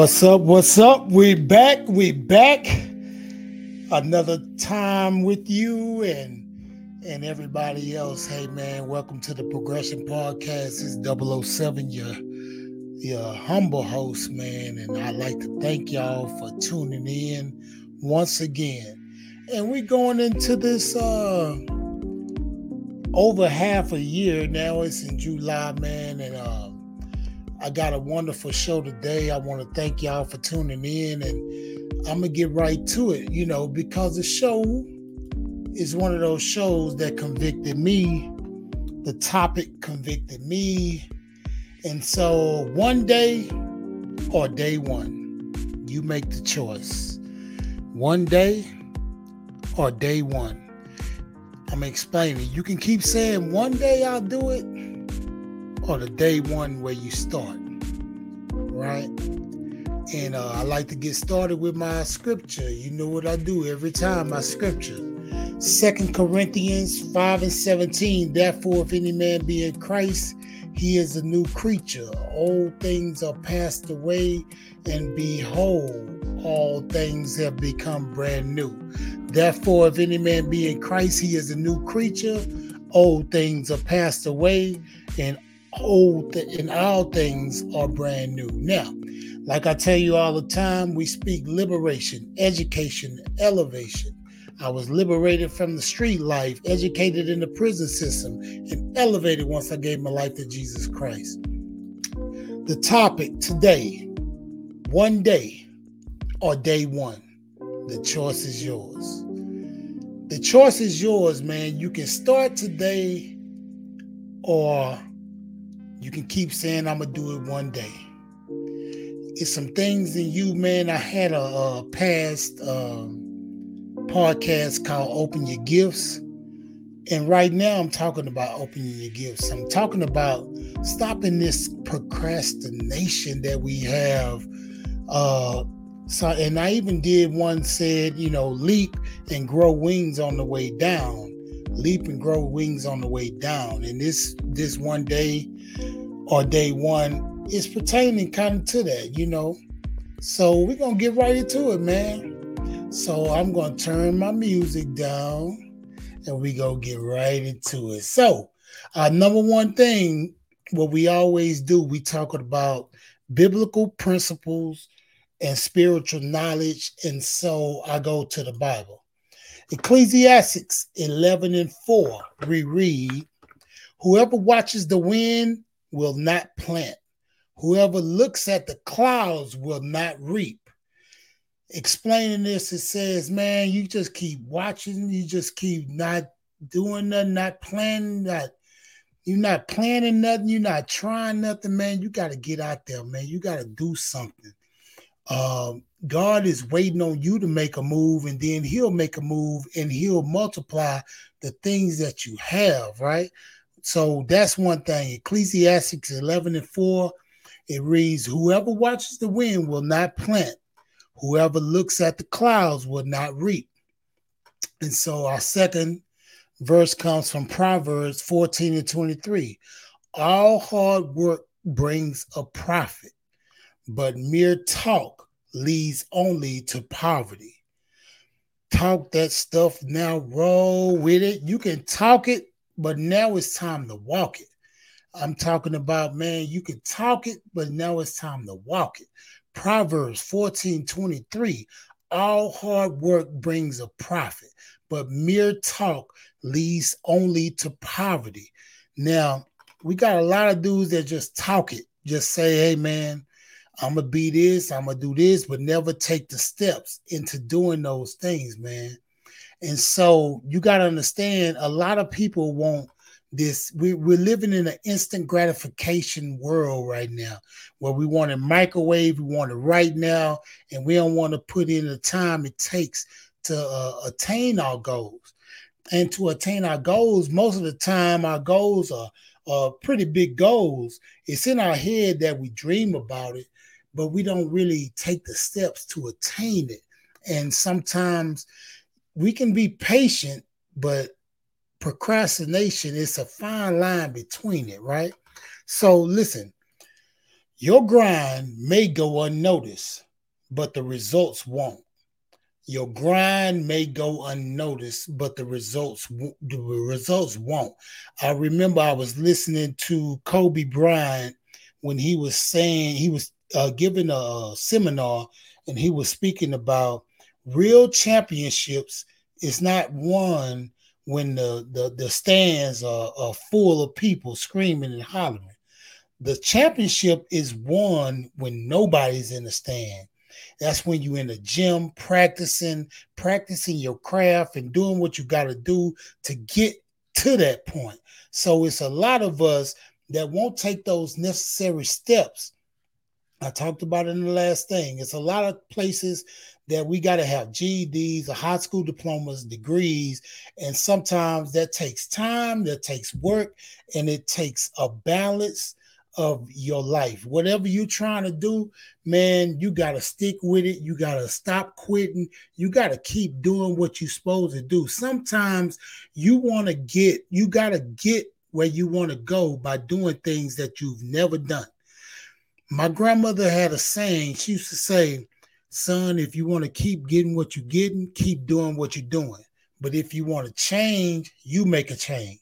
What's up? What's up? We back. We back. Another time with you and and everybody else. Hey man, welcome to the Progression Podcast. It's 007, your your humble host, man. And I'd like to thank y'all for tuning in once again. And we're going into this uh over half a year now. It's in July, man, and uh I got a wonderful show today. I want to thank y'all for tuning in, and I'm gonna get right to it. You know, because the show is one of those shows that convicted me. The topic convicted me, and so one day or day one, you make the choice. One day or day one. I'm explaining. You can keep saying one day I'll do it or the day one where you start, right? And uh, I like to get started with my scripture. You know what I do every time, my scripture. Second Corinthians 5 and 17. Therefore, if any man be in Christ, he is a new creature. Old things are passed away, and behold, all things have become brand new. Therefore, if any man be in Christ, he is a new creature. Old things are passed away, and old th- and all things are brand new. Now, like I tell you all the time, we speak liberation, education, elevation. I was liberated from the street life, educated in the prison system, and elevated once I gave my life to Jesus Christ. The topic today one day or day one. The choice is yours. The choice is yours, man. You can start today or you can keep saying, I'm to do it one day. It's some things in you, man. I had a, a past um, podcast called Open Your Gifts. And right now, I'm talking about opening your gifts. I'm talking about stopping this procrastination that we have. Uh, so, and I even did one said, you know, leap and grow wings on the way down. Leap and grow wings on the way down. And this this one day, or day one is pertaining kind of to that, you know. So we're gonna get right into it, man. So I'm gonna turn my music down and we gonna get right into it. So uh, number one thing, what we always do, we talk about biblical principles and spiritual knowledge. And so I go to the Bible. Ecclesiastics 11 and 4, we read, Whoever watches the wind will not plant. Whoever looks at the clouds will not reap. Explaining this, it says, man, you just keep watching, you just keep not doing nothing, not planning, not you're not planning nothing, you're not trying nothing, man. You got to get out there, man. You got to do something. Um, God is waiting on you to make a move, and then He'll make a move and He'll multiply the things that you have, right? So that's one thing. Ecclesiastics 11 and 4, it reads, Whoever watches the wind will not plant, whoever looks at the clouds will not reap. And so our second verse comes from Proverbs 14 and 23. All hard work brings a profit, but mere talk leads only to poverty. Talk that stuff now, roll with it. You can talk it but now it's time to walk it. I'm talking about, man, you can talk it, but now it's time to walk it. Proverbs 14 23 all hard work brings a profit, but mere talk leads only to poverty. Now, we got a lot of dudes that just talk it, just say, hey, man, I'm gonna be this, I'm gonna do this, but never take the steps into doing those things, man. And so you got to understand a lot of people want this. We, we're living in an instant gratification world right now where we want a microwave, we want it right now, and we don't want to put in the time it takes to uh, attain our goals. And to attain our goals, most of the time, our goals are, are pretty big goals. It's in our head that we dream about it, but we don't really take the steps to attain it. And sometimes we can be patient, but procrastination is a fine line between it, right? So listen, Your grind may go unnoticed, but the results won't. Your grind may go unnoticed, but the results the results won't. I remember I was listening to Kobe Bryant when he was saying he was uh, giving a seminar and he was speaking about real championships is not won when the the, the stands are, are full of people screaming and hollering. The championship is won when nobody's in the stand. That's when you're in the gym practicing, practicing your craft and doing what you got to do to get to that point. So it's a lot of us that won't take those necessary steps. I talked about it in the last thing. It's a lot of places that we got to have GEDs, or high school diplomas, degrees, and sometimes that takes time, that takes work, and it takes a balance of your life. Whatever you're trying to do, man, you got to stick with it. You got to stop quitting. You got to keep doing what you're supposed to do. Sometimes you want to get, you got to get where you want to go by doing things that you've never done. My grandmother had a saying. She used to say, son, if you want to keep getting what you're getting, keep doing what you're doing. But if you want to change, you make a change,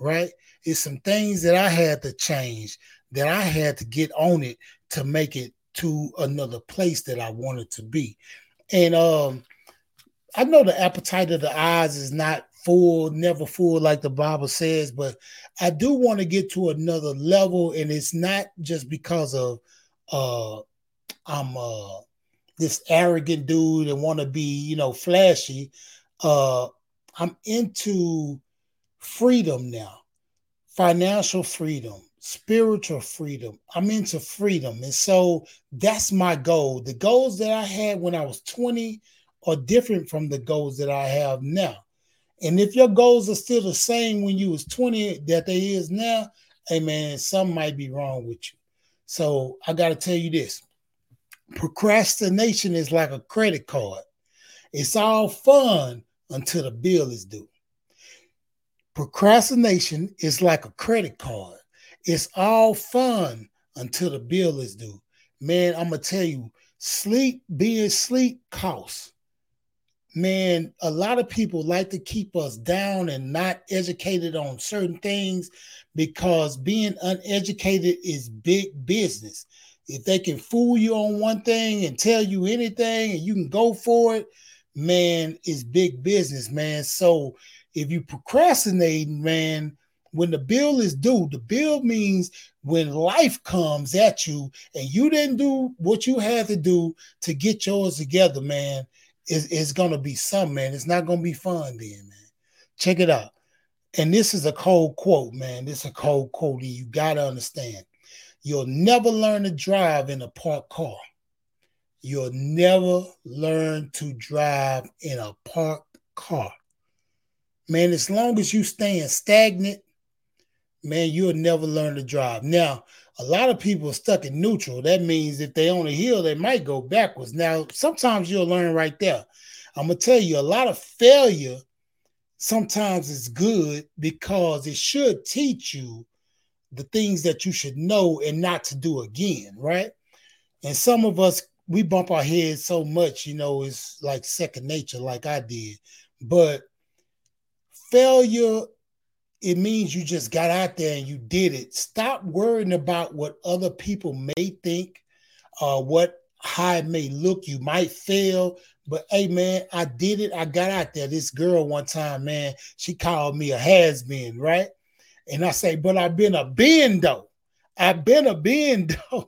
right? It's some things that I had to change, that I had to get on it to make it to another place that I wanted to be. And um, I know the appetite of the eyes is not full, never full, like the Bible says, but I do want to get to another level, and it's not just because of uh I'm uh this arrogant dude and want to be, you know, flashy. Uh I'm into freedom now, financial freedom, spiritual freedom. I'm into freedom. And so that's my goal. The goals that I had when I was 20 are different from the goals that I have now. And if your goals are still the same when you was 20 that they is now, hey man, something might be wrong with you. So I got to tell you this. Procrastination is like a credit card. It's all fun until the bill is due. Procrastination is like a credit card. It's all fun until the bill is due. Man, I'm gonna tell you, sleep, being sleep costs man, a lot of people like to keep us down and not educated on certain things because being uneducated is big business. If they can fool you on one thing and tell you anything and you can go for it, man, it's big business, man. So if you procrastinate, man, when the bill is due, the bill means when life comes at you and you didn't do what you had to do to get yours together, man is it's gonna be some man. It's not gonna be fun then, man. Check it out. And this is a cold quote, man. This is a cold quote, and you gotta understand. You'll never learn to drive in a parked car. You'll never learn to drive in a parked car. Man, as long as you staying stagnant, man, you'll never learn to drive. Now, a lot of people are stuck in neutral. That means if they on a hill, they might go backwards. Now, sometimes you'll learn right there. I'm gonna tell you, a lot of failure sometimes is good because it should teach you the things that you should know and not to do again, right? And some of us we bump our heads so much, you know, it's like second nature, like I did. But failure it means you just got out there and you did it. Stop worrying about what other people may think, uh, what how it may look. You might fail, but hey, man, I did it. I got out there. This girl one time, man, she called me a has been, right? And I say, but I've been a though. I've been a though.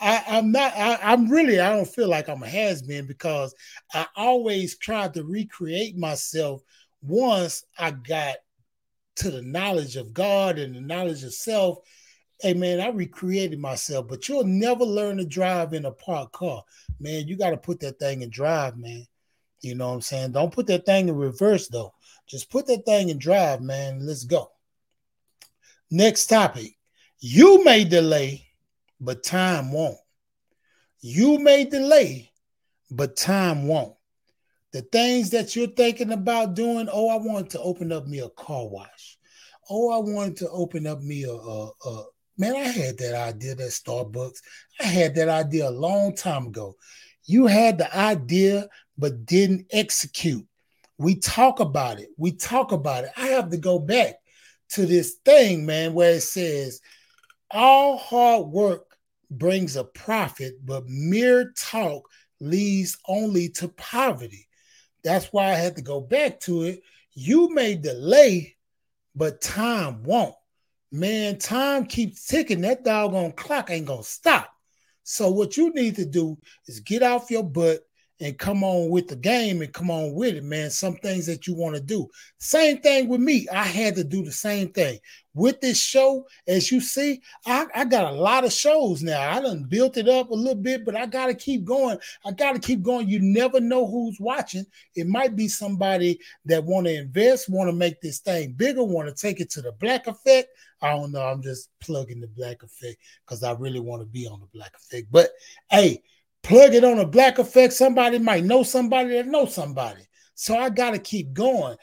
I, am not, I, am really, I don't feel like I'm a has been because I always tried to recreate myself once I got to the knowledge of God and the knowledge of self, hey man, I recreated myself, but you'll never learn to drive in a parked car. Man, you got to put that thing in drive, man. You know what I'm saying? Don't put that thing in reverse though. Just put that thing in drive, man. Let's go. Next topic. You may delay, but time won't. You may delay, but time won't. The things that you're thinking about doing, oh, I want to open up me a car wash. Oh, I wanted to open up me a, a, a Man, I had that idea that Starbucks. I had that idea a long time ago. You had the idea, but didn't execute. We talk about it. We talk about it. I have to go back to this thing, man, where it says, all hard work brings a profit, but mere talk leads only to poverty. That's why I had to go back to it. You may delay, but time won't. Man, time keeps ticking. That doggone clock ain't gonna stop. So what you need to do is get off your butt and come on with the game and come on with it, man. Some things that you want to do. Same thing with me. I had to do the same thing with this show. As you see, I, I got a lot of shows now. I done built it up a little bit, but I got to keep going. I got to keep going. You never know who's watching. It might be somebody that want to invest, want to make this thing bigger, want to take it to the black effect. I don't know. I'm just plugging the black effect because I really want to be on the black effect. But hey, plug it on a black effect. Somebody might know somebody that knows somebody. So I got to keep going.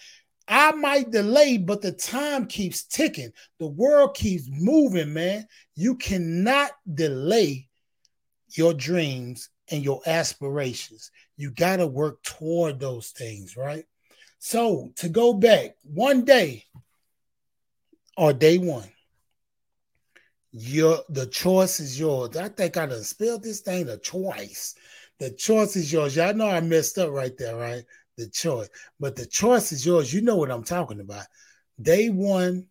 I might delay, but the time keeps ticking. The world keeps moving, man. You cannot delay your dreams and your aspirations. You got to work toward those things, right? So to go back one day or day one, your the choice is yours. I think I done spelled this thing the twice. The choice is yours. Y'all know I messed up right there, right? The choice, but the choice is yours. You know what I'm talking about. Day one,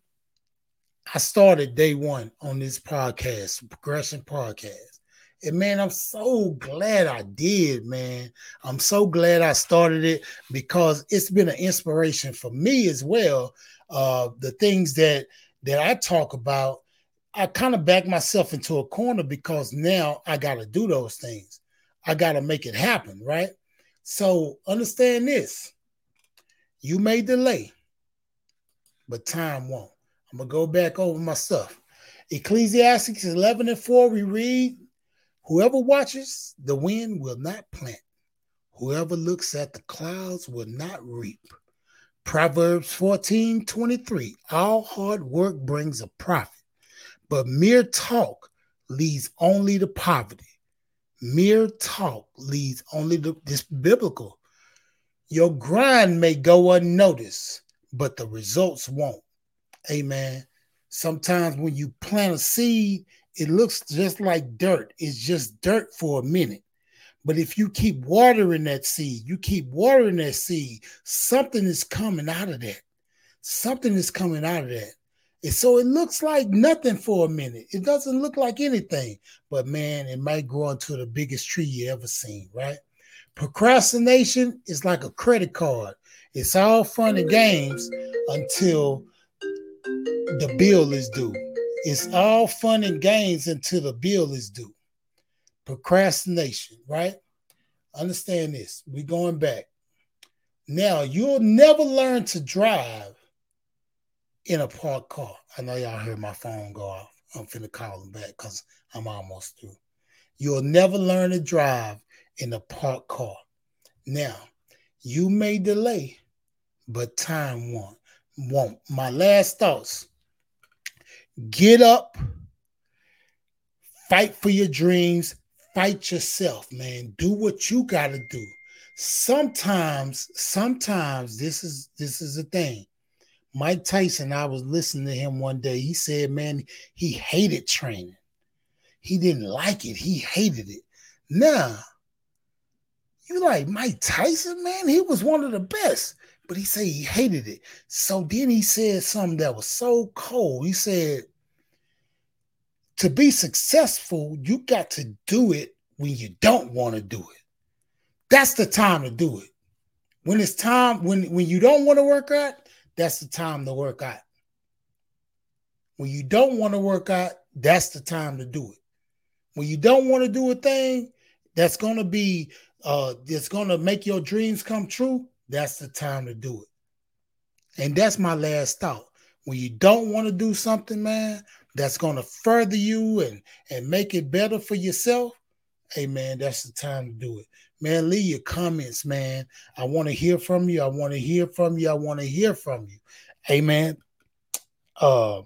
I started day one on this podcast, Progression Podcast. And man, I'm so glad I did, man. I'm so glad I started it because it's been an inspiration for me as well. Uh, the things that that I talk about I kind of back myself into a corner because now I got to do those things. I got to make it happen, right? So understand this. You may delay, but time won't. I'm going to go back over my stuff. Ecclesiastes 11 and 4, we read, Whoever watches the wind will not plant. Whoever looks at the clouds will not reap. Proverbs 14 23, all hard work brings a profit but mere talk leads only to poverty. Mere talk leads only to this biblical. Your grind may go unnoticed, but the results won't. Amen. Sometimes when you plant a seed, it looks just like dirt. It's just dirt for a minute. But if you keep watering that seed, you keep watering that seed, something is coming out of that. Something is coming out of that. And so it looks like nothing for a minute. It doesn't look like anything, but man, it might grow into the biggest tree you ever seen, right? Procrastination is like a credit card. It's all fun and games until the bill is due. It's all fun and games until the bill is due. Procrastination, right? Understand this. We're going back. Now, you'll never learn to drive in a parked car. I know y'all heard my phone go off. I'm finna call them back because I'm almost through. You'll never learn to drive in a parked car. Now, you may delay, but time won't. Won't. My last thoughts. Get up, fight for your dreams, fight yourself, man. Do what you gotta do. Sometimes, sometimes this is this is the thing Mike Tyson, I was listening to him one day. He said, man, he hated training. He didn't like it. He hated it. Now, you like Mike Tyson, man? He was one of the best, but he said he hated it. So then he said something that was so cold. He said, to be successful, you got to do it when you don't want to do it. That's the time to do it. When it's time, when when you don't want to work out, that's the time to work out. When you don't want to work out, that's the time to do it. When you don't want to do a thing that's going to be uh that's going to make your dreams come true, that's the time to do it. And that's my last thought. When you don't want to do something, man, that's going to further you and and make it better for yourself, hey man, that's the time to do it man, leave your comments, man. I want to hear from you. I want to hear from you. I want to hear from you. Amen. Uh,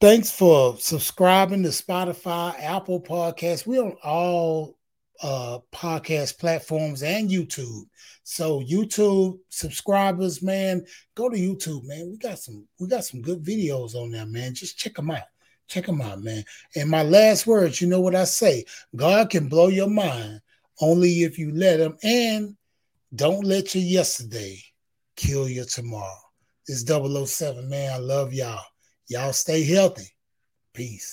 Thanks for subscribing to Spotify, Apple Podcasts. We're on all uh podcast platforms and YouTube. So YouTube subscribers, man, go to YouTube, man. We got some we got some good videos on there, man. Just check them out. Check them out, man. And my last words, you know what I say? God can blow your mind only if you let them. and don't let your yesterday kill your tomorrow. This 007, man. I love y'all. Y'all stay healthy. Peace.